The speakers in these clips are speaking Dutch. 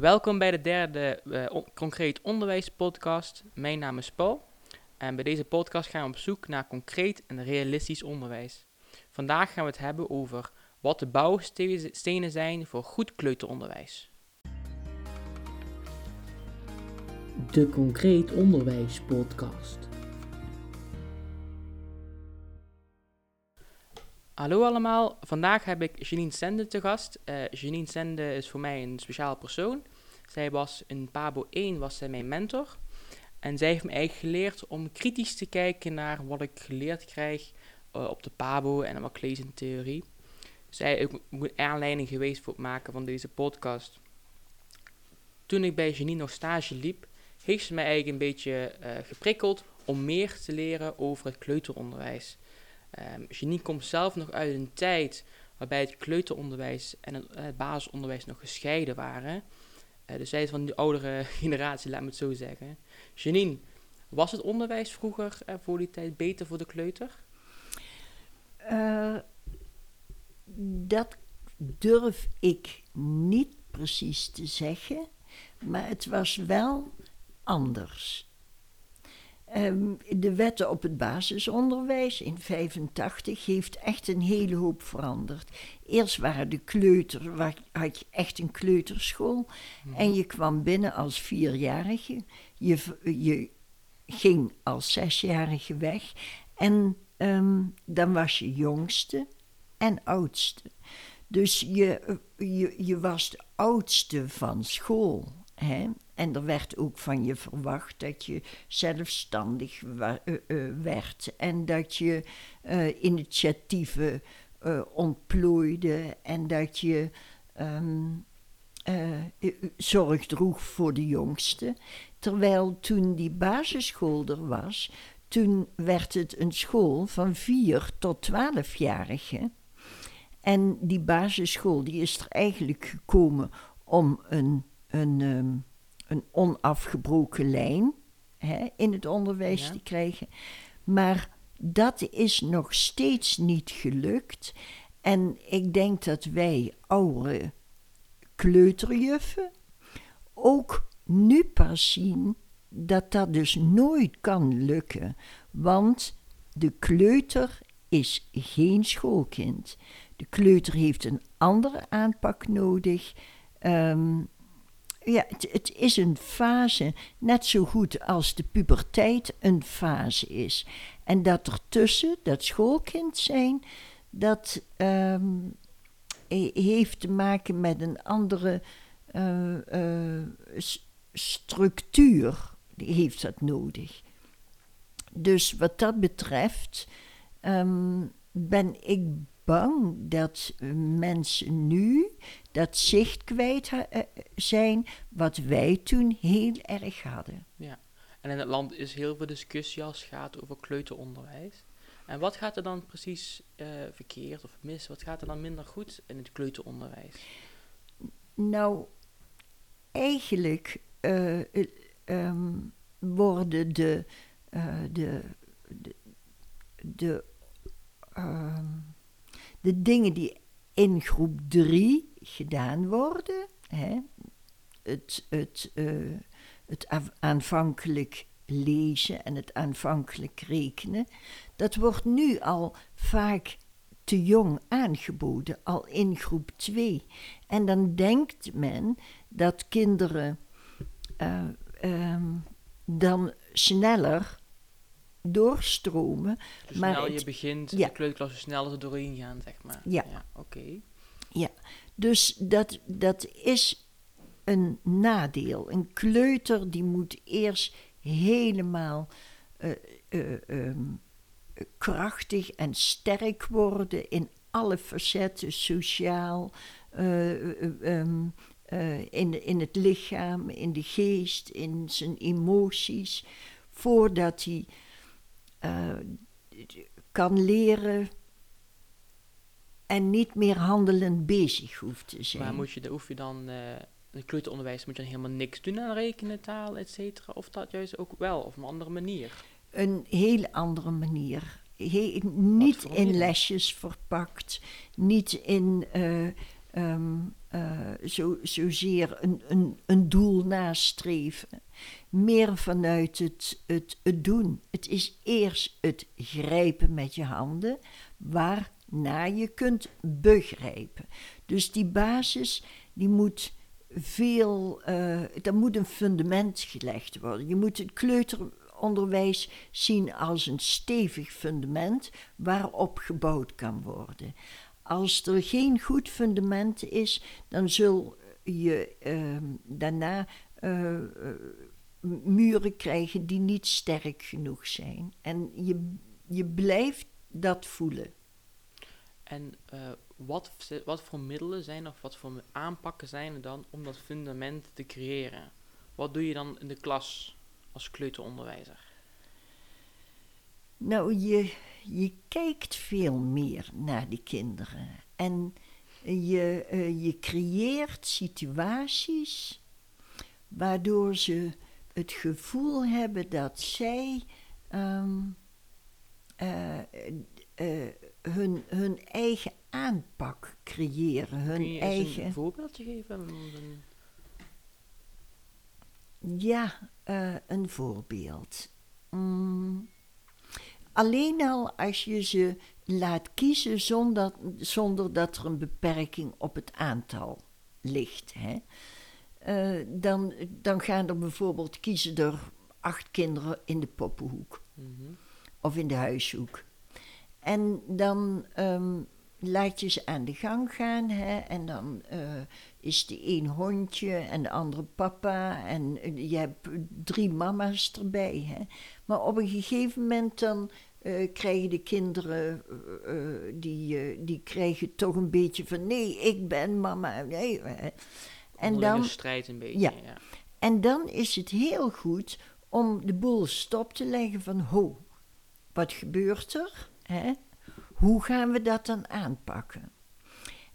Welkom bij de derde uh, Concreet Onderwijs podcast. Mijn naam is Paul en bij deze podcast gaan we op zoek naar concreet en realistisch onderwijs. Vandaag gaan we het hebben over wat de bouwstenen zijn voor goed kleuteronderwijs. De Concreet Onderwijs podcast. Hallo allemaal, vandaag heb ik Janine Sende te gast. Uh, Janine Sende is voor mij een speciaal persoon. Zij was in Pabo 1 was zij mijn mentor. En zij heeft me eigenlijk geleerd om kritisch te kijken naar wat ik geleerd krijg uh, op de Pabo en wat ik lees theorie. Zij is ook aanleiding geweest voor het maken van deze podcast. Toen ik bij Janine nog stage liep, heeft ze mij eigenlijk een beetje uh, geprikkeld om meer te leren over het kleuteronderwijs. Um, Janine komt zelf nog uit een tijd waarbij het kleuteronderwijs en het, het basisonderwijs nog gescheiden waren. Dus zij is van de oudere generatie, laat me het zo zeggen. Janine, was het onderwijs vroeger uh, voor die tijd beter voor de kleuter? Uh, dat durf ik niet precies te zeggen, maar het was wel anders. Um, de wetten op het basisonderwijs in 85 heeft echt een hele hoop veranderd. Eerst waren de kleuter, had je echt een kleuterschool. Mm. En je kwam binnen als vierjarige. Je, je ging als zesjarige weg. En um, dan was je jongste en oudste. Dus je, je, je was de oudste van school. Hè? En er werd ook van je verwacht dat je zelfstandig uh, uh, werd en dat je uh, initiatieven ontplooide en dat je um, zorg droeg voor de jongste. Terwijl toen die basisschool er was, toen werd het een school van 4 tot 12-jarigen. En die basisschool die is er eigenlijk gekomen om een, een um, een onafgebroken lijn hè, in het onderwijs ja. te krijgen. Maar dat is nog steeds niet gelukt. En ik denk dat wij oude kleuterjuffen ook nu pas zien dat dat dus nooit kan lukken. Want de kleuter is geen schoolkind. De kleuter heeft een andere aanpak nodig. Um, ja, het, is een fase, net zo goed als de puberteit een fase is. En dat ertussen, dat schoolkind zijn, dat um, heeft te maken met een andere uh, uh, structuur, heeft dat nodig. Dus wat dat betreft um, ben ik bang dat mensen nu dat zicht kwijt zijn wat wij toen heel erg hadden. Ja, en in het land is heel veel discussie als het gaat over kleuteronderwijs. En wat gaat er dan precies uh, verkeerd of mis? Wat gaat er dan minder goed in het kleuteronderwijs? Nou, eigenlijk uh, um, worden de, uh, de, de, de um, de dingen die in groep 3 gedaan worden, hè, het, het, uh, het aanvankelijk lezen en het aanvankelijk rekenen, dat wordt nu al vaak te jong aangeboden, al in groep 2. En dan denkt men dat kinderen uh, um, dan sneller doorstromen. Dus maar snel je begint, ja. de kleuterklas, sneller er doorheen gaan, zeg maar. Ja. ja Oké. Okay. Ja, dus dat, dat is een nadeel. Een kleuter die moet eerst helemaal uh, uh, um, krachtig en sterk worden in alle facetten, sociaal, uh, um, in, in het lichaam, in de geest, in zijn emoties, voordat hij kan leren en niet meer handelend bezig hoeft te zijn. Maar moet je, hoef je dan, uh, in het kleuteronderwijs, moet je dan helemaal niks doen aan rekenen, taal, et cetera? Of dat juist ook wel, of een andere manier? Een hele andere manier. He niet in lesjes verpakt, niet in uh, ehm, eh, zo, zozeer een, een, een doel nastreven. Meer vanuit het, het, het doen. Het is eerst het grijpen met je handen, waarna je kunt begrijpen. Dus die basis, die moet veel, uh, moet een fundament gelegd worden. Je moet het kleuteronderwijs zien als een stevig fundament waarop gebouwd kan worden. Als er geen goed fundament is, dan zul je uh, daarna uh, muren krijgen die niet sterk genoeg zijn. En je, je blijft dat voelen. En uh, wat, wat voor middelen zijn of wat voor aanpakken zijn er dan om dat fundament te creëren? Wat doe je dan in de klas als kleuteronderwijzer? Nou, je, je kijkt veel meer naar die kinderen. En je, uh, je creëert situaties waardoor ze het gevoel hebben dat zij uh, uh, hun, hun eigen aanpak creëren. Hun Kun je eigen. een voorbeeldje geven? Ja, uh, een voorbeeld. Mm. Alleen al als je ze laat kiezen zonder, zonder dat er een beperking op het aantal ligt. Hè? Uh, dan, dan gaan er bijvoorbeeld kiezen er acht kinderen in de poppenhoek. Mm -hmm. Of in de huishoek. En dan um, laat je ze aan de gang gaan. Hè? En dan uh, is de een hondje en de andere papa. En uh, je hebt drie mama's erbij. Hè? Maar op een gegeven moment dan uh, krijgen de kinderen... die, die krijgen toch een beetje van... Nee, ik ben mama. Nee, en dan strijd een beetje, ja. ja. En dan is het heel goed om de boel stop te leggen van... Ho, wat gebeurt er? Hè? Hoe gaan we dat dan aanpakken?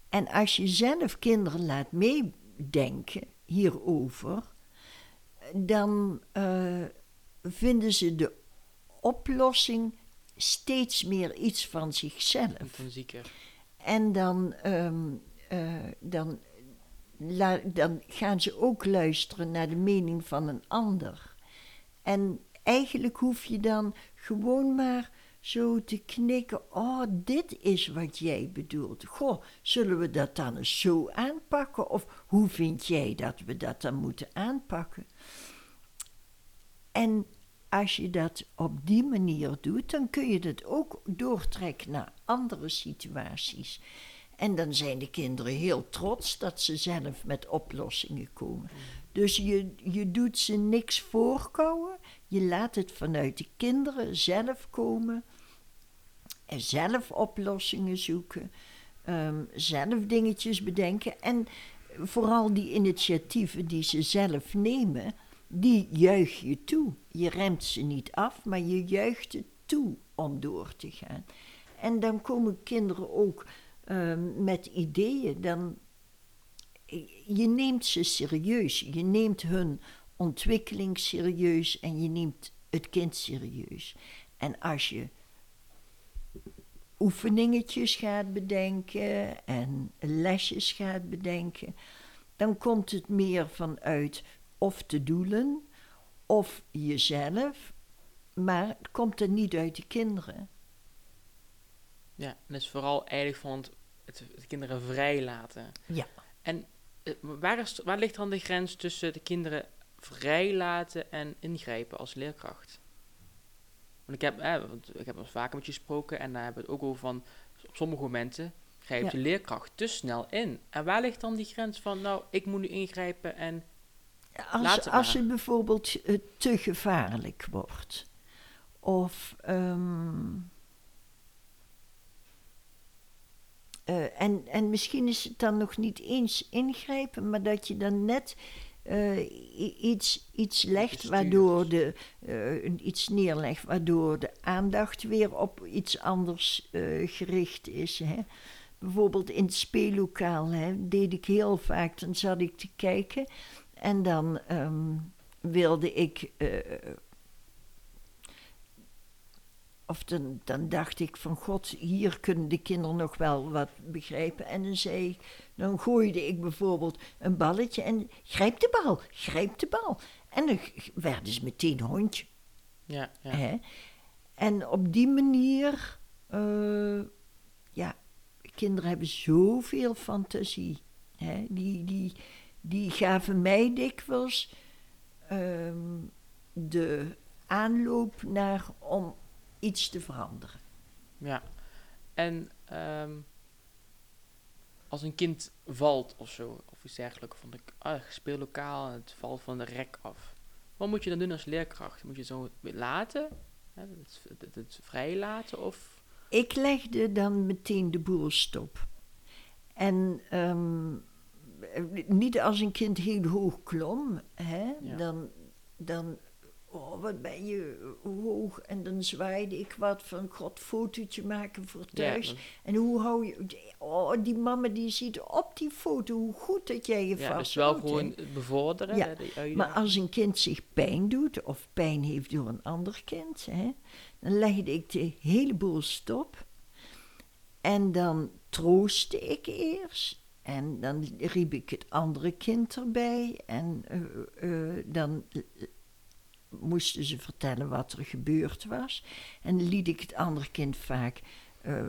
En als je zelf kinderen laat meedenken hierover, dan uh, vinden ze de oplossing steeds meer iets van zichzelf. Intensieker. En dan, um, uh, dan, la, dan gaan ze ook luisteren naar de mening van een ander. En eigenlijk hoef je dan gewoon maar zo te knikken. Oh, dit is wat jij bedoelt. Goh, zullen we dat dan eens zo aanpakken? Of hoe vind jij dat we dat dan moeten aanpakken? En als je dat op die manier doet, dan kun je dat ook doortrekken naar andere situaties. En dan zijn de kinderen heel trots dat ze zelf met oplossingen komen. Dus je, je doet ze niks voorkouwen. Je laat het vanuit de kinderen zelf komen. En zelf oplossingen zoeken. Um, zelf dingetjes bedenken. En vooral die initiatieven die ze zelf nemen, die juich je toe. Je remt ze niet af, maar je juicht het toe om door te gaan. En dan komen kinderen ook um, met ideeën. Dan, je neemt ze serieus. Je neemt hun ontwikkeling serieus en je neemt het kind serieus. En als je oefeningetjes gaat bedenken en lesjes gaat bedenken, dan komt het meer vanuit of de doelen of jezelf, maar het komt er niet uit de kinderen. Ja, en is vooral eigenlijk van het, het, het kinderen vrij laten. Ja. En uh, waar, is, waar ligt dan de grens tussen de kinderen vrij laten en ingrijpen als leerkracht? Want ik heb, eh, want ik heb al vaker met je gesproken en daar hebben we het ook over van, op sommige momenten grijpt ja. de leerkracht te snel in. En waar ligt dan die grens van, nou, ik moet nu ingrijpen en als, het als het bijvoorbeeld uh, te gevaarlijk wordt. Of... Um, uh, en, en misschien is het dan nog niet eens ingrijpen, maar dat je dan net uh, iets, iets legt waardoor de, uh, iets neerlegt, waardoor de aandacht weer op iets anders uh, gericht is. Hè. Bijvoorbeeld in het speellokaal hè, deed ik heel vaak, dan zat ik te kijken en dan um, wilde ik of dan, dan dacht ik van god, hier kunnen de kinderen nog wel wat begrijpen. En dan zei ik, dan gooide ik bijvoorbeeld een balletje en grijp de bal, grijp de bal. En dan werden ze meteen hondje. Ja, ja. Hè? En op die manier, eh, ja, kinderen hebben zoveel fantasie. Hè? Die, die, die gaven mij dikwijls ehm, de aanloop naar om iets te veranderen. Ja. En ehm, als een kind valt of zo, of iets dergelijks, van de ah, speellokaal en het valt van de rek af. Wat moet je dan doen als leerkracht? Moet je zo laten? Hè, het, het, het vrij laten? Of Ik legde dan meteen de boel stop. En ehm, niet als een kind heel hoog klom, hè, Ja. dan, dan, oh wat ben je hoog. En dan zwaaide ik wat van, god, fotootje maken voor thuis. Ja, En hoe hou je, oh, die mama die ziet op die foto hoe goed dat jij je ja, dus wel gewoon bevorderen. Ja, hè. Maar als een kind zich pijn doet of pijn heeft door een ander kind, hè, dan legde ik de hele boel stop. En dan troostte ik eerst. En dan riep ik het andere kind erbij. En eh, eh, dan moesten ze vertellen wat er gebeurd was. En liet ik het andere kind vaak. eh,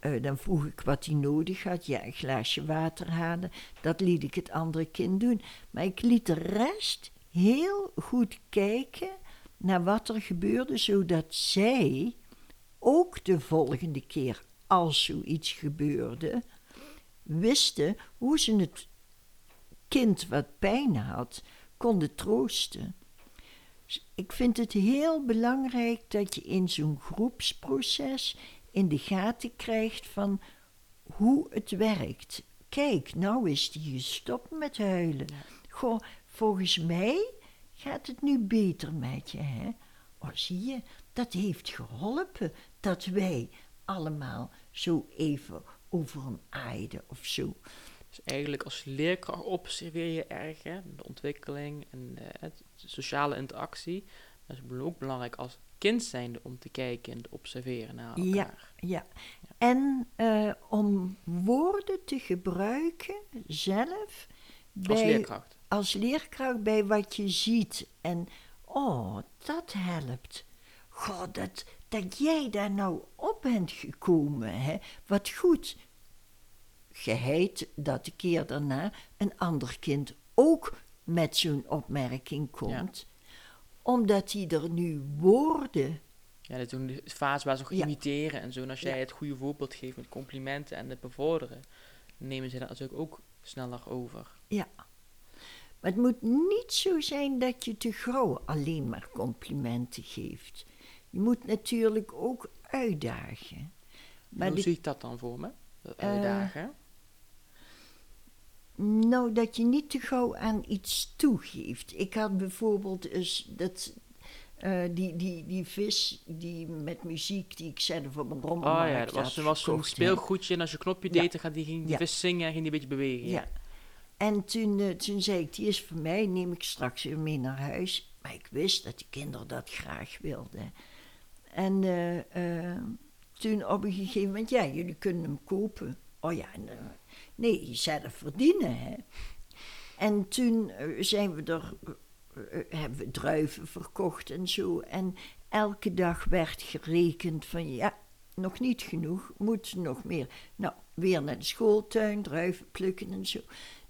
eh, dan vroeg ik wat hij nodig had. Ja, een glaasje water halen. Dat liet ik het andere kind doen. Maar ik liet de rest heel goed kijken naar wat er gebeurde, zodat zij ook de volgende keer, als zoiets gebeurde, wisten hoe ze het kind wat pijn had, konden troosten. Ik vind het heel belangrijk dat je in zo'n groepsproces in de gaten krijgt van hoe het werkt. Kijk, nou is die gestopt met huilen. Goh, volgens mij gaat het nu beter met je, hè? Oh, zie je, dat heeft geholpen dat wij allemaal zo even over hem aaiden of zo. Dus eigenlijk als leerkracht observeer je erg hè, de ontwikkeling en de, het- de sociale interactie. Dat is ook belangrijk als kind zijnde om te kijken en te observeren naar Ja. elkaar. Ja, en eh, om woorden te gebruiken zelf Als bij, leerkracht. als leerkracht bij wat je ziet. En oh, dat helpt. Goh, dat, dat jij daar nou op bent gekomen, hè? wat goed. Geheid dat de keer daarna een ander kind ook met zo'n opmerking komt. Omdat hij er nu woorden Ja, dat is toen de fase waar ze ook Ja. imiteren en zo. En als jij Ja. het goede voorbeeld geeft met complimenten en het bevorderen, nemen ze dat natuurlijk ook sneller over. Ja. Maar het moet niet zo zijn dat je te gauw alleen maar complimenten geeft. Je moet natuurlijk ook uitdagen. Maar Hoe zie ik dat dan voor me? Dat Eh, uitdagen. Nou, dat je niet te gauw aan iets toegeeft. Ik had bijvoorbeeld eens dat, eh, die, die, die vis die met muziek die ik op een Oh rommelmarkt ja, dat was, was zo'n speelgoedje en als je knopje Ja. deed, dan gaat die, ging die Ja. vis zingen en ging die een beetje bewegen. Ja. En toen, eh, toen zei ik, die is voor mij, neem ik straks weer mee naar huis. Maar ik wist dat de kinderen dat graag wilden. En eh, toen op een gegeven moment, ja, jullie kunnen hem kopen. Oh ja, eh, nee, zelf verdienen, hè. En toen eh, zijn we er, eh, hebben we druiven verkocht en zo. En elke dag werd gerekend van, ja, nog niet genoeg, moet nog meer. Nou, weer naar de schooltuin, druiven plukken en zo.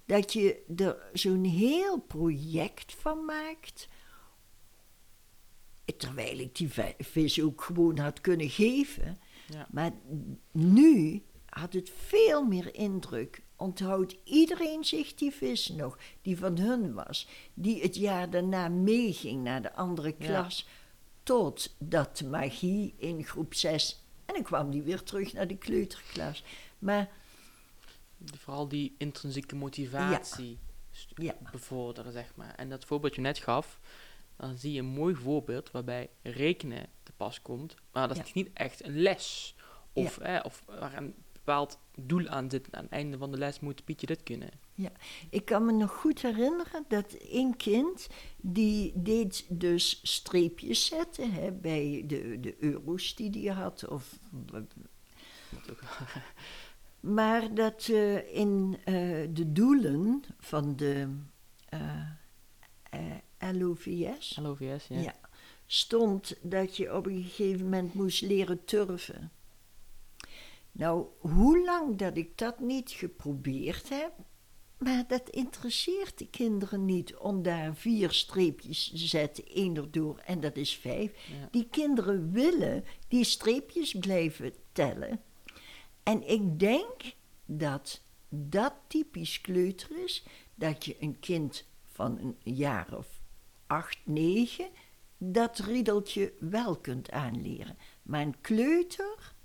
Dat je er zo'n heel project van maakt. Terwijl ik die vi- vis ook gewoon had kunnen geven. Ja. Maar nu had het veel meer indruk. Onthoudt iedereen zich die vis nog, die van hun was, die het jaar daarna meeging naar de andere Ja. klas, totdat de magie in groep 6. En dan kwam die weer terug naar de kleuterklas. Maar Vooral die intrinsieke motivatie Ja. bevorderen, zeg maar. En dat voorbeeld je net gaf, dan zie je een mooi voorbeeld waarbij rekenen te pas komt. Maar dat Ja. is niet echt een les. Of, of waar een bepaald doel aan zit. Aan het einde van de les moet Pietje dit kunnen. Ik kan me nog goed herinneren dat één kind, die deed dus streepjes zetten hè, bij de, de euro's die hij had. Of, maar dat eh, in eh, de doelen van de eh, LOVS LOVS, ja. ja. stond dat je op een gegeven moment moest leren turven. Nou, hoe lang dat ik dat niet geprobeerd heb, maar dat interesseert de kinderen niet om daar vier streepjes te zetten, één erdoor en dat is vijf. Ja. Die kinderen willen die streepjes blijven tellen. En ik denk dat dat typisch kleuter is, dat je een kind van een jaar of acht, negen, dat riedeltje wel kunt aanleren. Maar een kleuter,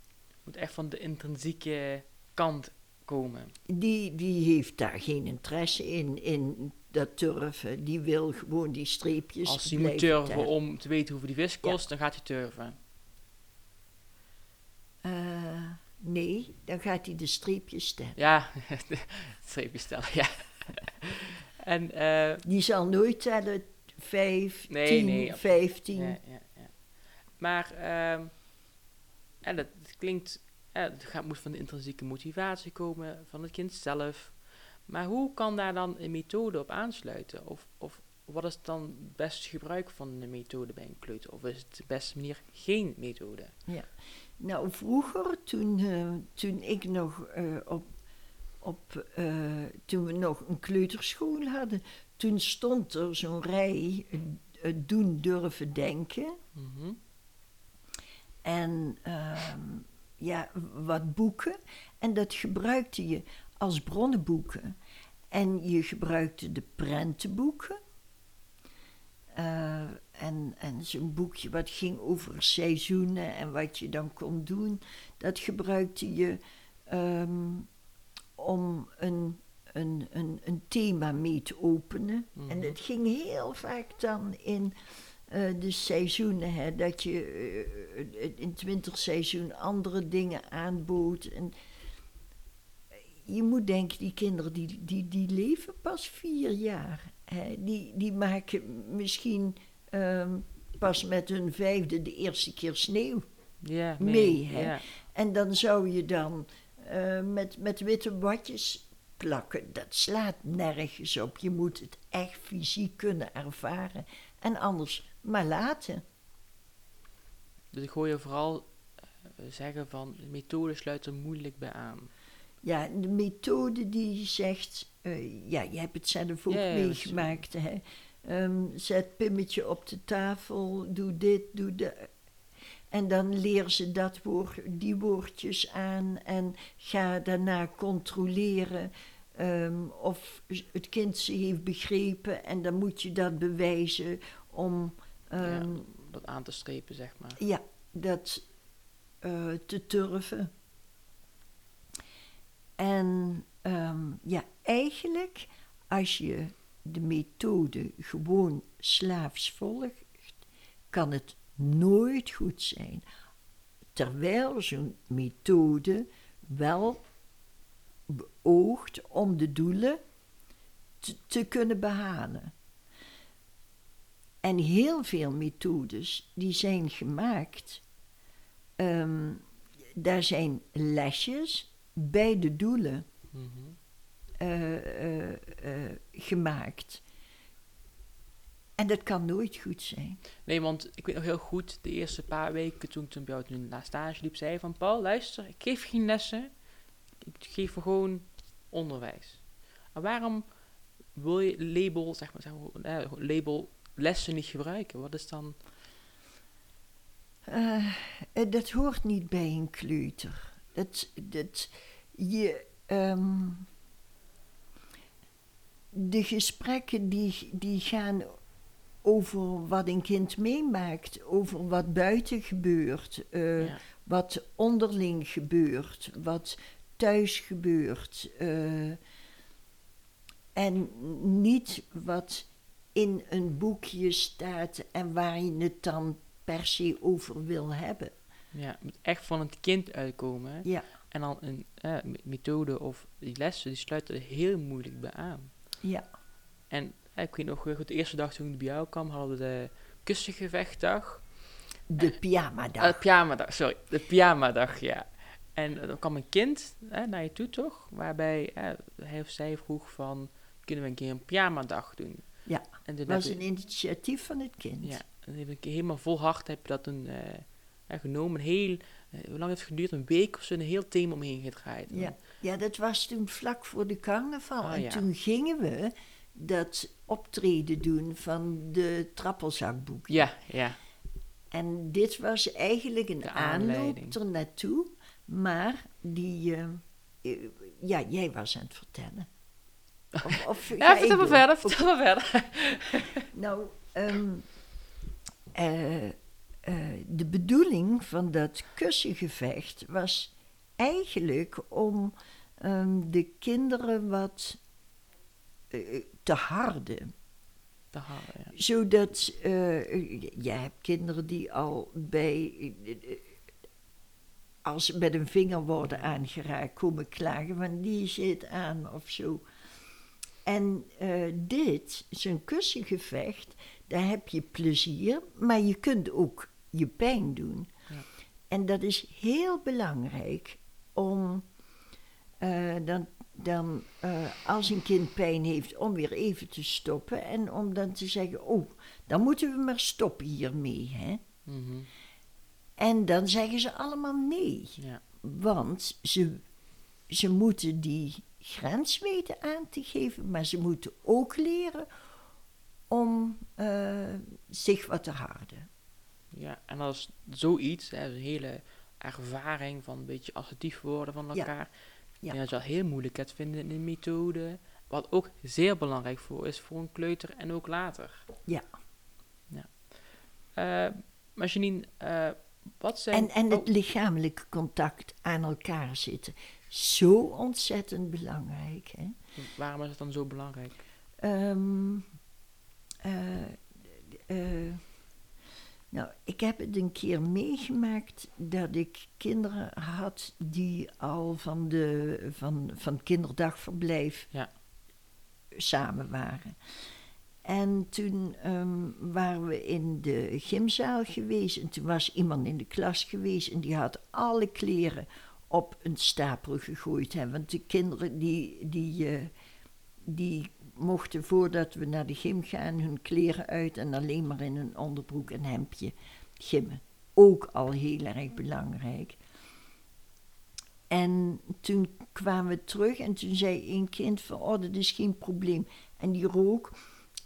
Moet echt van de intrinsieke kant komen. die, die heeft daar geen interesse in, in dat turven. Die wil gewoon die streepjes Als je moet turven tellen. om te weten hoeveel die vis kost, dan gaat je turven. Eh, nee, dan gaat hij de streepjes tellen. Ja, streepje stellen, ja. en, eh Die zal nooit tellen 5, Nee, 10, nee, 15. ja, ja, ja. Maar, ehm ja, dat, dat klinkt, ja, het gaat, moet van de intrinsieke motivatie komen van het kind zelf. Maar hoe kan daar dan een methode op aansluiten? Of, of wat is dan het beste gebruik van een methode bij een kleuter? Of is het de beste manier geen methode? Nou, vroeger, toen, eh, toen ik nog eh, op, op eh, toen we nog een kleuterschool hadden, toen stond er zo'n rij eh, het doen durven denken. Mhm. En ehm, ja, wat boeken. En dat gebruikte je als bronnenboeken. En je gebruikte de prentenboeken. Eh, en en zo'n boekje wat ging over seizoenen en wat je dan kon doen. Dat gebruikte je ehm, om een, een, een, een thema mee te openen. En Mhm. het ging heel vaak dan in eh, de seizoenen, hè, dat je eh, in het winterseizoen andere dingen aanbood. En je moet denken, die kinderen die, die, die leven pas vier jaar. Hè. Die, die maken misschien ehm, pas met hun vijfde de eerste keer sneeuw. Mee, hè? En dan zou je dan eh, met, met witte watjes plakken. Dat slaat nergens op. Je moet het echt fysiek kunnen ervaren. En anders maar laten. Dus ik hoor je vooral eh, zeggen van, de methode sluit er moeilijk bij aan. Ja, de methode die zegt, eh, ja, je hebt het zelf ook meegemaakt, hè. Ehm, zet pimmetje op de tafel, doe dit, doe dat. En dan leer ze dat woord, die woordjes aan en ga daarna controleren ehm, of het kind ze heeft begrepen. En dan moet je dat bewijzen om Ja, ehm, dat aan te strepen, zeg maar. ja, dat eh, te turven. En ehm, ja, eigenlijk als je de methode gewoon slaafs volgt, kan het nooit goed zijn. Terwijl zo'n methode wel beoogt om de doelen te, te kunnen behalen. En heel veel methodes die zijn gemaakt, ehm, daar zijn lesjes bij de doelen Mhm. eh, eh, eh, gemaakt. En dat kan nooit goed zijn. Nee, want ik weet nog heel goed, de eerste paar weken toen ik toen bij jou toen naar stage liep, zei van Paul, luister, ik geef geen lessen, ik geef gewoon onderwijs. En waarom wil je label, zeg maar, zeg maar label lessen niet gebruiken? Wat is dan... Eh, eh, dat hoort niet bij een kleuter. Dat, dat je. ehm, de gesprekken die, die gaan over wat een kind meemaakt, over wat buiten gebeurt, eh, ja. wat onderling gebeurt, wat thuis gebeurt. en niet wat in een boekje staat en waar je het dan per se over wil hebben. ja, het moet echt van het kind uitkomen. hè. Ja, En dan een eh, me- methode of die lessen, die sluiten er heel moeilijk bij aan. ja, En eh, ik weet nog goed, de eerste dag toen ik bij jou kwam, hadden we de kussengevechtdag. De pyjama-dag. Uh, pyjama-dag, sorry. De pyjama-dag, ja. En uh, dan kwam een kind hè, naar je toe, toch? Waarbij hij of zij vroeg van, kunnen we een keer een pyjama-dag doen? Ja, dat was een initiatief van het kind. Ja, en heb ik helemaal vol hart heb dat toen uh, genomen. Heel, uh, hoe lang heeft het geduurd? Een week of zo, een heel thema omheen gedraaid. Ja. ja, dat was toen vlak voor de carnaval. Oh, en ja. toen gingen we dat optreden doen van de trappelzakboek. Ja, ja. En dit was eigenlijk een aanloop er naartoe. Maar die, uh, ja, jij was aan het vertellen. Of, of ja, vertel maar verder, vertel maar verder. nou, um, uh, uh, de bedoeling van dat kussengevecht was eigenlijk om um, de kinderen wat te harden. Te harden, ja. Zodat, jij hebt kinderen die al bij als ze met een vinger worden aangeraakt, komen klagen van die zit aan of zo. En uh, dit, zo'n kussengevecht, daar heb je plezier, maar je kunt ook je pijn doen. Ja. En dat is heel belangrijk om uh, dan, dan uh, als een kind pijn heeft, om weer even te stoppen en om dan te zeggen: Oh, dan moeten we maar stoppen hiermee. Hè? Mm -hmm. En dan zeggen ze allemaal nee. Ja. Want ze, ze moeten die grens weten aan te geven, maar ze moeten ook leren om uh, zich wat te harden. Ja, en als zoiets, hè, een hele ervaring van een beetje assertief worden van elkaar, ja. ja. dat je al heel moeilijk het vinden in een methode, wat ook zeer belangrijk voor is voor een kleuter en ook later. Ja. ja. Uh, maar Janine, uh, wat zijn... En, en het oh. lichamelijke contact aan elkaar zitten zo ontzettend belangrijk. Hè? Waarom is het dan zo belangrijk? Um, nou, ik heb het een keer meegemaakt dat ik kinderen had die al van, de, van, van kinderdagverblijf ja. samen waren. En toen um, waren we in de gymzaal geweest en toen was iemand in de klas geweest en die had alle kleren op een stapel gegooid hebben. Want de kinderen die, die, uh, die mochten voordat we naar de gym gaan hun kleren uit en alleen maar in een onderbroek en hemdje gimmen. Ook al heel erg belangrijk. En toen kwamen we terug en toen zei een kind van, oh dat is geen probleem. En die rook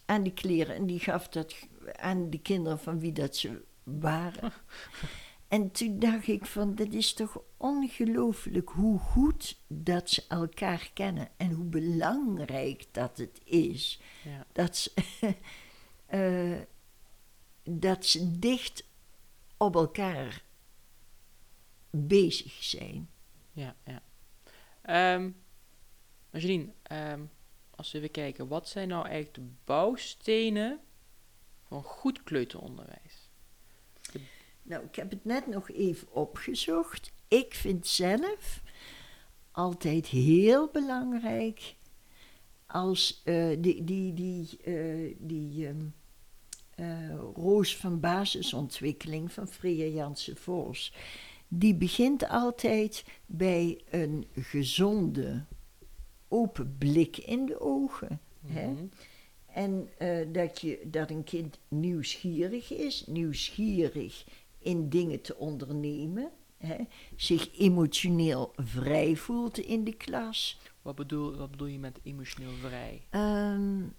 aan die kleren en die gaf dat aan de kinderen van wie dat ze waren. En toen dacht ik van, dat is toch ongelooflijk hoe goed dat ze elkaar kennen en hoe belangrijk dat het is. Ja. Dat, ze, uh, dat ze dicht op elkaar bezig zijn. Ja, ja. Um, um, als we even kijken, wat zijn nou eigenlijk de bouwstenen van goed kleuteronderwijs? Nou, ik heb het net nog even opgezocht. Ik vind zelf altijd heel belangrijk als uh, die, die, die, uh, die um, uh, roos van basisontwikkeling van Freya Jansen Vos. Die begint altijd bij een gezonde, open blik in de ogen. Mm -hmm. hè? Mhm. En dat, je, dat een kind nieuwsgierig is, nieuwsgierig in dingen te ondernemen. Hè, zich emotioneel vrij voelt in de klas. Wat bedoel, wat bedoel je met emotioneel vrij? Um,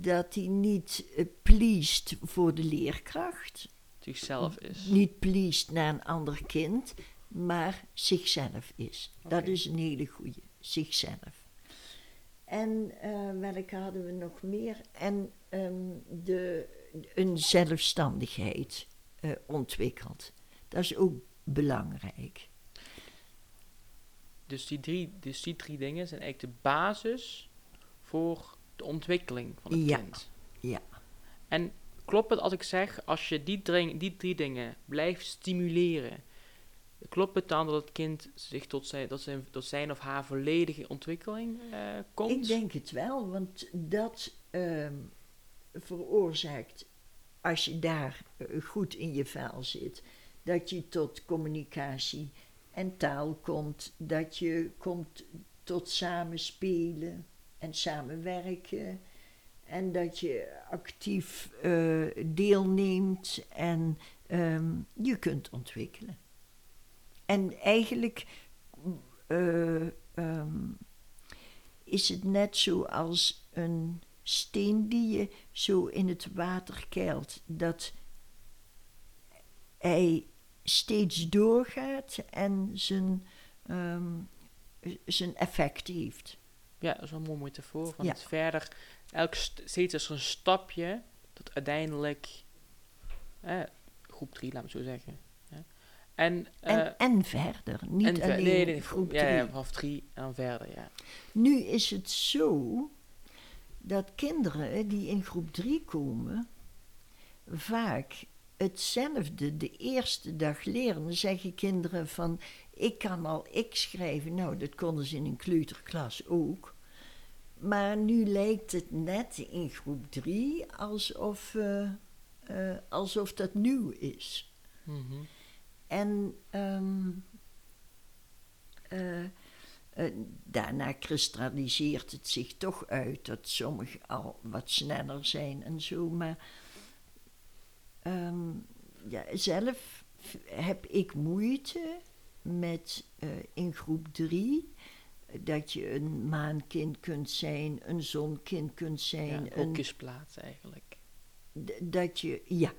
dat hij niet uh, pleased voor de leerkracht. Zichzelf is. Niet pleased naar een ander kind, maar zichzelf is. Dat is een hele goede. Zichzelf. En uh, welke hadden we nog meer? En um, de een zelfstandigheid uh, ontwikkelt. Dat is ook belangrijk. Dus die, drie, dus die drie dingen zijn eigenlijk de basis voor de ontwikkeling van het ja. kind. Ja. En klopt het als ik zeg, als je die, dring, die drie dingen blijft stimuleren, klopt het dan dat het kind zich tot zijn, tot zijn, tot zijn of haar volledige ontwikkeling eh, komt? Ik denk het wel, want dat ehm, veroorzaakt, als je daar eh, goed in je vel zit, dat je tot communicatie en taal komt, dat je komt tot samenspelen en samenwerken. En dat je actief eh, deelneemt en ehm, je kunt ontwikkelen. En eigenlijk eh, ehm, is het net zoals een steen die je zo in het water keilt, dat hij steeds doorgaat en zijn, ehm, zijn effect heeft. Ja, dat is wel een mooie metafoor. Van Ja. het verder, elk st- steeds is er een stapje tot uiteindelijk eh, groep 3, laat me zo zeggen. En, eh, En, en verder, niet en ver- alleen nee, nee, groep ja, ja, drie. vanaf 3 en verder, ja. Nu is het zo dat kinderen die in groep 3 komen, vaak hetzelfde de eerste dag leren. Dan zeggen kinderen van, ik kan al X schrijven. Nou, dat konden ze in een kleuterklas ook. Maar nu lijkt het net in groep 3 alsof, eh, eh, alsof dat nieuw is. Mhm. En eh, eh, daarna kristalliseert het zich toch uit dat sommigen al wat sneller zijn en zo. Maar ehm, ja, zelf heb ik moeite met eh, in groep drie dat je een maankind kunt zijn, een zonkind kunt zijn. ja een, hokjesplaats eigenlijk. Dat je, ja.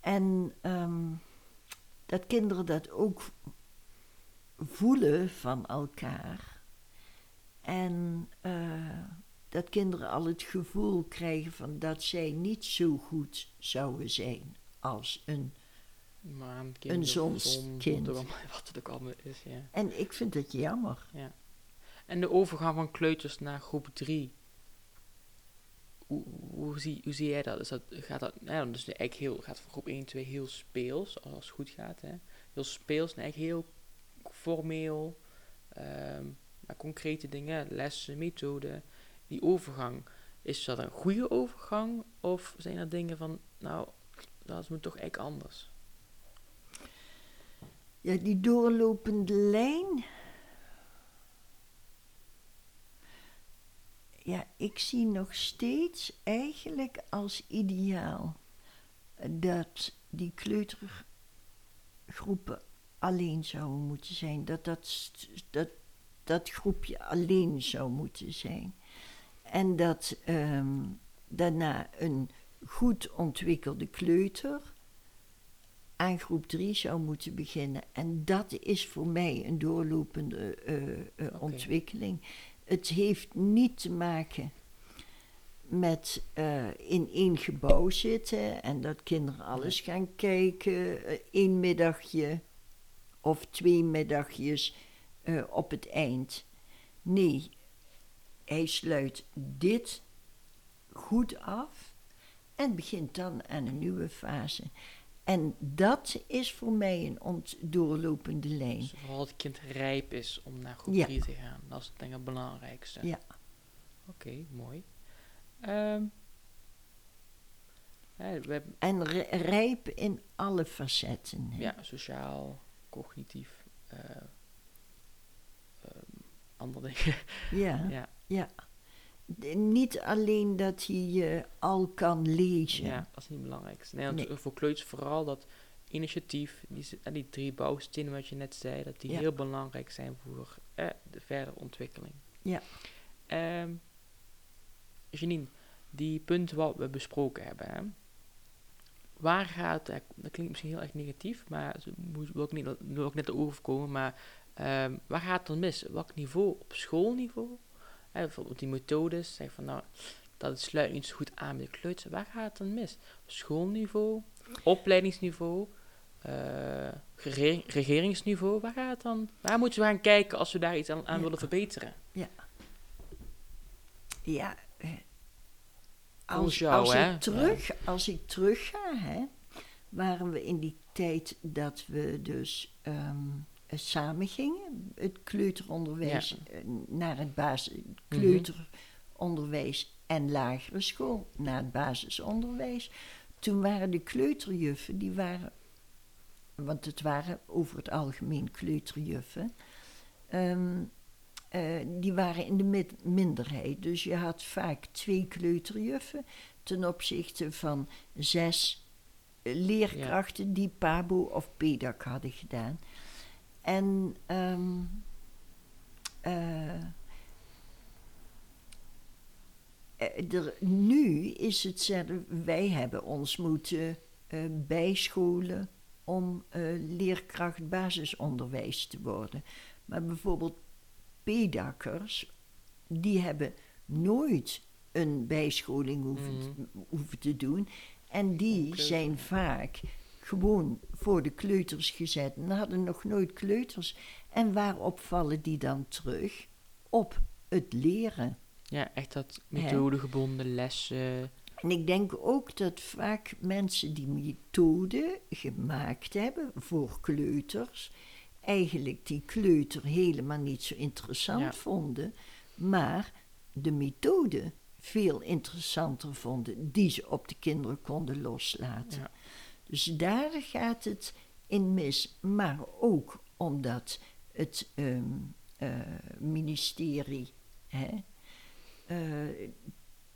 En ehm, dat kinderen dat ook voelen van elkaar. En eh, dat kinderen al het gevoel krijgen van dat zij niet zo goed zouden zijn als een. Een, Een kind, zonskind. Wat het ook allemaal is, ja. En ik vind het jammer. En de overgang van kleuters naar groep 3. Hoe, hoe, zie, hoe zie jij dat? Is dat gaat dat ja, dus eigenlijk heel, gaat van groep 1, 2 heel speels, als het goed gaat. Hè? Heel speels en eigenlijk heel formeel. maar concrete dingen, lessen, methoden. Die overgang, is dat een goede overgang? Of zijn er dingen van, nou, dat moet toch eigenlijk anders? Ja, die doorlopende lijn. Ja, ik zie nog steeds eigenlijk als ideaal dat die kleutergroepen alleen zouden moeten zijn. Dat dat, dat, dat groepje alleen zou moeten zijn. En dat ehm, daarna een goed ontwikkelde kleuter aan groep 3 zou moeten beginnen. En dat is voor mij een doorlopende eh, eh, ontwikkeling. Het heeft niet te maken met eh, in één gebouw zitten en dat kinderen alles gaan kijken, één middagje of twee middagjes eh, op het eind. Nee, hij sluit dit goed af en begint dan aan een nieuwe fase. En dat is voor mij een ont- doorlopende lijn. Dus vooral het kind rijp is om naar groep Ja. 3 te gaan. Dat is denk ik het belangrijkste. Ja. Oké, mooi. Ehm, ja, we hebben, En ri- rijp in alle facetten. hè. ja, sociaal, cognitief, eh, ehm, andere dingen. Ja, ja, ja. Niet alleen dat hij je al kan lezen. ja, dat is niet het belangrijkste. Nee, Nee. voor kleuters vooral dat initiatief, die, die drie bouwstenen wat je net zei, dat die Ja. heel belangrijk zijn voor eh, de verdere ontwikkeling. Ja. Ehm Janine, die punten wat we besproken hebben, hè, waar gaat, eh, dat klinkt misschien heel erg negatief, maar zo moet- wil ik, niet, wil ik net overkomen, maar ehm, waar gaat het dan mis? Welk niveau? Op schoolniveau? Hè, bijvoorbeeld die methodes, zeg van nou, dat sluit niet zo goed aan bij de kleuters. Waar gaat het dan mis? Op schoolniveau, opleidingsniveau, eh, regering- regeringsniveau, waar gaat het dan? Waar moeten we gaan kijken als we daar iets aan, aan Ja. willen verbeteren? Ja. eh, Volgens Als, jou, als, hè? ik terug, als ik terug ga, hè, waren we in die tijd dat we dus eh, samen gingen. Het kleuteronderwijs Ja. eh, naar het basis, Mhm. kleuteronderwijs en lagere school naar het basisonderwijs. Toen waren de kleuterjuffen, die waren, want het waren over het algemeen kleuterjuffen, ehm, eh, die waren in de minderheid. Dus je had vaak twee kleuterjuffen ten opzichte van zes eh, leerkrachten die PABO of PEDAC hadden gedaan. En ehm, eh, er, nu is het zelf, wij hebben ons moeten bijscholen om leerkracht basisonderwijs te worden. Maar bijvoorbeeld pedakkers, die hebben nooit een bijscholing hoeven, Mhm. hoeven te doen. En die zijn vaak gewoon voor de kleuters gezet en hadden nog nooit kleuters. En waarop vallen die dan terug? Op het leren. Ja, echt dat methodegebonden lessen. En ik denk ook dat vaak mensen die methode gemaakt hebben voor kleuters, eigenlijk die kleuter helemaal niet zo interessant Ja. vonden, maar de methode veel interessanter vonden, die ze op de kinderen konden loslaten. Ja. Dus daar gaat het in mis, maar ook omdat het ehm, eh, ministerie hè, eh,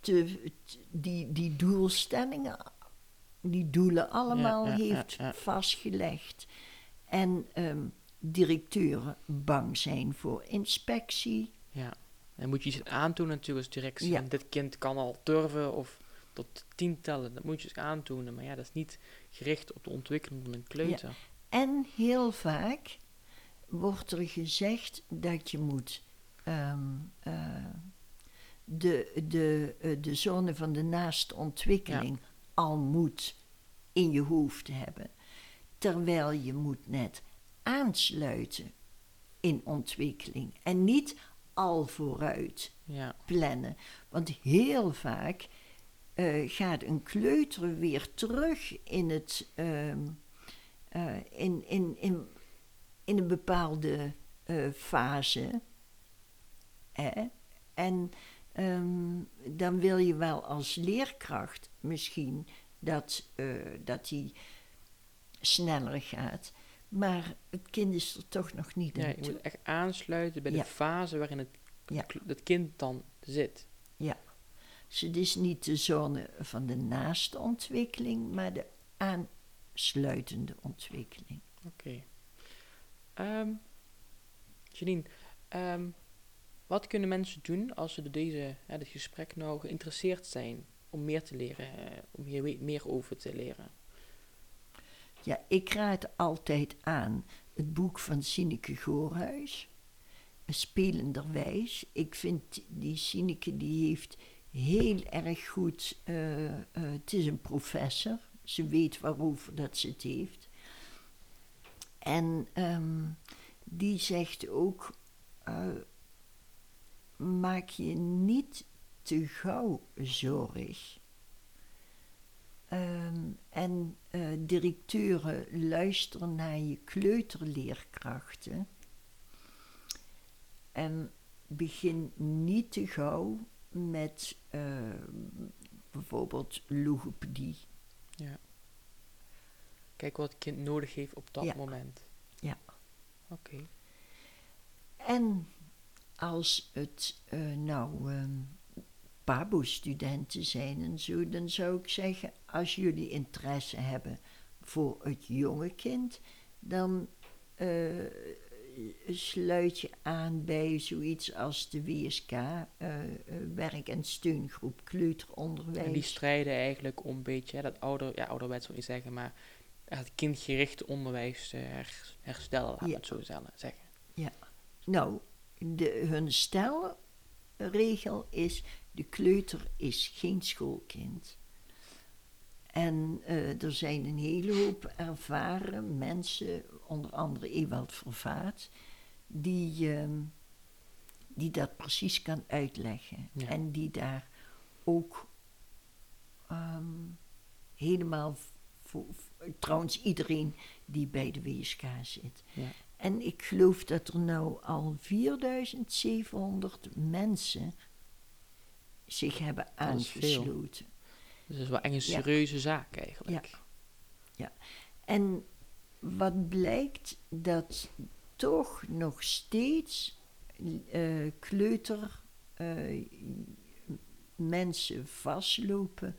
te- die, die doelstellingen, die doelen allemaal ja, heeft vastgelegd. En ehm, directeuren bang zijn voor inspectie. Ja. Dan moet je iets aandoen natuurlijk als directie. Ja. Dit kind kan al durven of tot tien tellen. Dat moet je eens aantonen. Maar ja, dat is niet gericht op de ontwikkeling van een kleuter. En heel vaak wordt er gezegd dat je moet ehm, eh, de, de, eh, de zone van de naaste ontwikkeling al moet in je hoofd hebben. Terwijl je moet net aansluiten in ontwikkeling en niet al vooruit Ja. plannen. Want heel vaak eh, gaat een kleuter weer terug in, het, ehm, eh, in, in, in, in een bepaalde eh, fase. Hè? En ehm, dan wil je wel als leerkracht misschien dat, dat die sneller gaat. Maar het kind is er toch nog niet Ja, aan je toe. moet echt aansluiten bij de Ja. fase waarin het, Ja. het kind dan zit. Dus het is niet de zone van de naaste ontwikkeling, maar de aansluitende ontwikkeling. Oké. Ehm Janine, ehm, wat kunnen mensen doen als ze door deze, hè, dit gesprek nou geïnteresseerd zijn om meer te leren, eh, om hier meer over te leren? Ja, ik raad altijd aan het boek van Sineke Goorhuis, Spelenderwijs. Ik vind die Sineke, die heeft heel erg goed, eh, eh, het is een professor, ze weet waarover dat ze het heeft. En ehm, die zegt ook, eh, maak je niet te gauw zorg. Ehm, en eh, directeuren luisteren naar je kleuterleerkrachten. En begin niet te gauw met eh, bijvoorbeeld logopedie. Ja. Kijk wat het kind nodig heeft op dat Ja. moment. Ja. Oké. En als het eh, nou ehm PABO-studenten zijn en zo, dan zou ik zeggen, als jullie interesse hebben voor het jonge kind, dan eh, sluit je aan bij zoiets als de WSK, eh, eh, werk- en steungroep kleuteronderwijs. En die strijden eigenlijk om een beetje, hè, dat ouder, ja, ouderwets wil ik niet zeggen, maar het kindgerichte onderwijs te her- herstellen, we Ja. het zo zeggen- zeggen. Nou, de, hun stelregel is: de kleuter is geen schoolkind. En eh, er zijn een hele hoop ervaren mensen, onder andere Ewald Vervaat, die, ehm, die dat precies kan uitleggen. Ja. En die daar ook ehm, helemaal voor, voor- trouwens iedereen die bij de WSK zit. Ja. En ik geloof dat er nou al 4700 mensen zich hebben aangesloten. Dus dat is wel echt een Ja. serieuze zaak eigenlijk. En wat blijkt dat toch nog steeds eh, kleuter eh, mensen vastlopen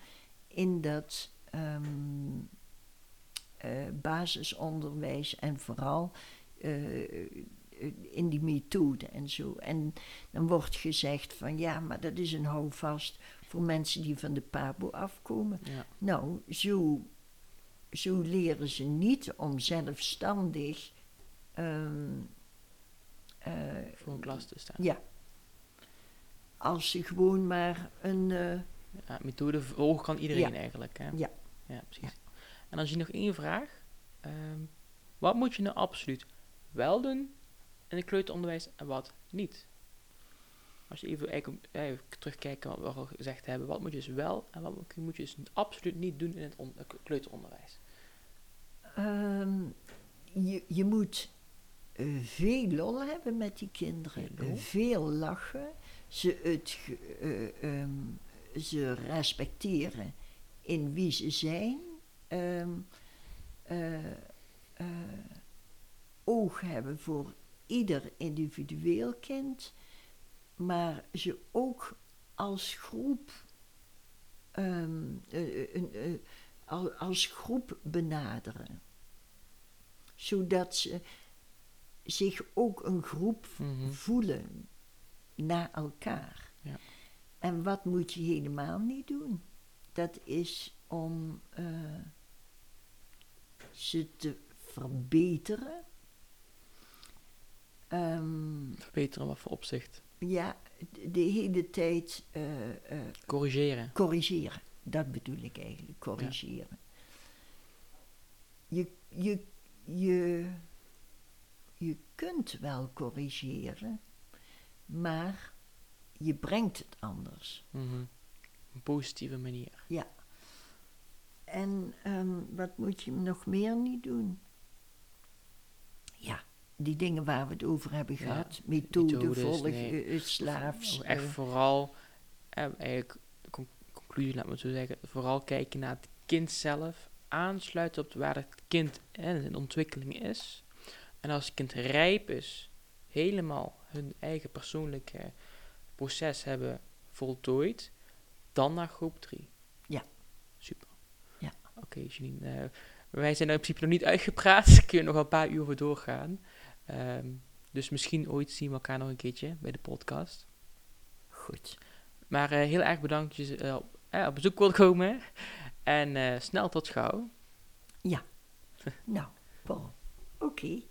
in dat eh, basisonderwijs en vooral eh, in die methode en zo. En dan wordt gezegd van ja, maar dat is een houvast voor mensen die van de PABO afkomen. Ja. Nou, zo, zo leren ze niet om zelfstandig. ehm, eh, Voor een klas te staan. ja. Als ze gewoon maar een. eh, Ja, methode volgen kan iedereen Ja. eigenlijk. Hè? Ja. Ja, precies. En dan zie je nog één vraag. Ehm, wat moet je nou absoluut wel doen in het kleuteronderwijs en wat niet? Als je even, eh, even terugkijkt wat we al gezegd hebben. Wat moet je dus wel en wat moet je- dus absoluut niet doen in het on- eh, kleuteronderwijs? ehm, je, je moet eh, veel lol hebben met die kinderen, Veel eh, lachen, ze, het, eh, ehm, ze respecteren in wie ze zijn, ehm, eh, eh, oog hebben voor ieder individueel kind, maar ze ook als groep, ehm, eh, eh, eh, als groep benaderen. Zodat ze zich ook een groep Mhm. voelen naar elkaar. Ja. En wat moet je helemaal niet doen? Dat is om eh, ze te verbeteren. Ehm, Verbeteren wat voor opzicht? ja, de, hele tijd eh, eh, Corrigeren. corrigeren. Dat bedoel ik eigenlijk, corrigeren. Je, je, je, je kunt wel corrigeren, maar je brengt het anders. Op een positieve manier. En ehm, wat moet je nog meer niet doen? Ja, die dingen waar we het over hebben Ja, gehad. Methode, methodes, volgen, nee. eh, slaafs. Oh, echt eh, vooral, eh, eigenlijk, de con- conclusie laat me zo zeggen, vooral kijken naar het kind zelf, aansluiten op waar het kind eh, in ontwikkeling is. En als het kind rijp is, helemaal hun eigen persoonlijke proces hebben voltooid, dan naar groep 3. Ja. Super. Ja. Oké, Janine. eh, wij zijn er in principe nog niet uitgepraat. Kun je nog een paar uur voor doorgaan. Ehm, dus misschien ooit zien we elkaar nog een keertje bij de podcast. Goed. Maar eh, heel erg bedankt dat je eh, op, eh, op bezoek wilt komen. En snel tot gauw. Nou, Paul. Oké.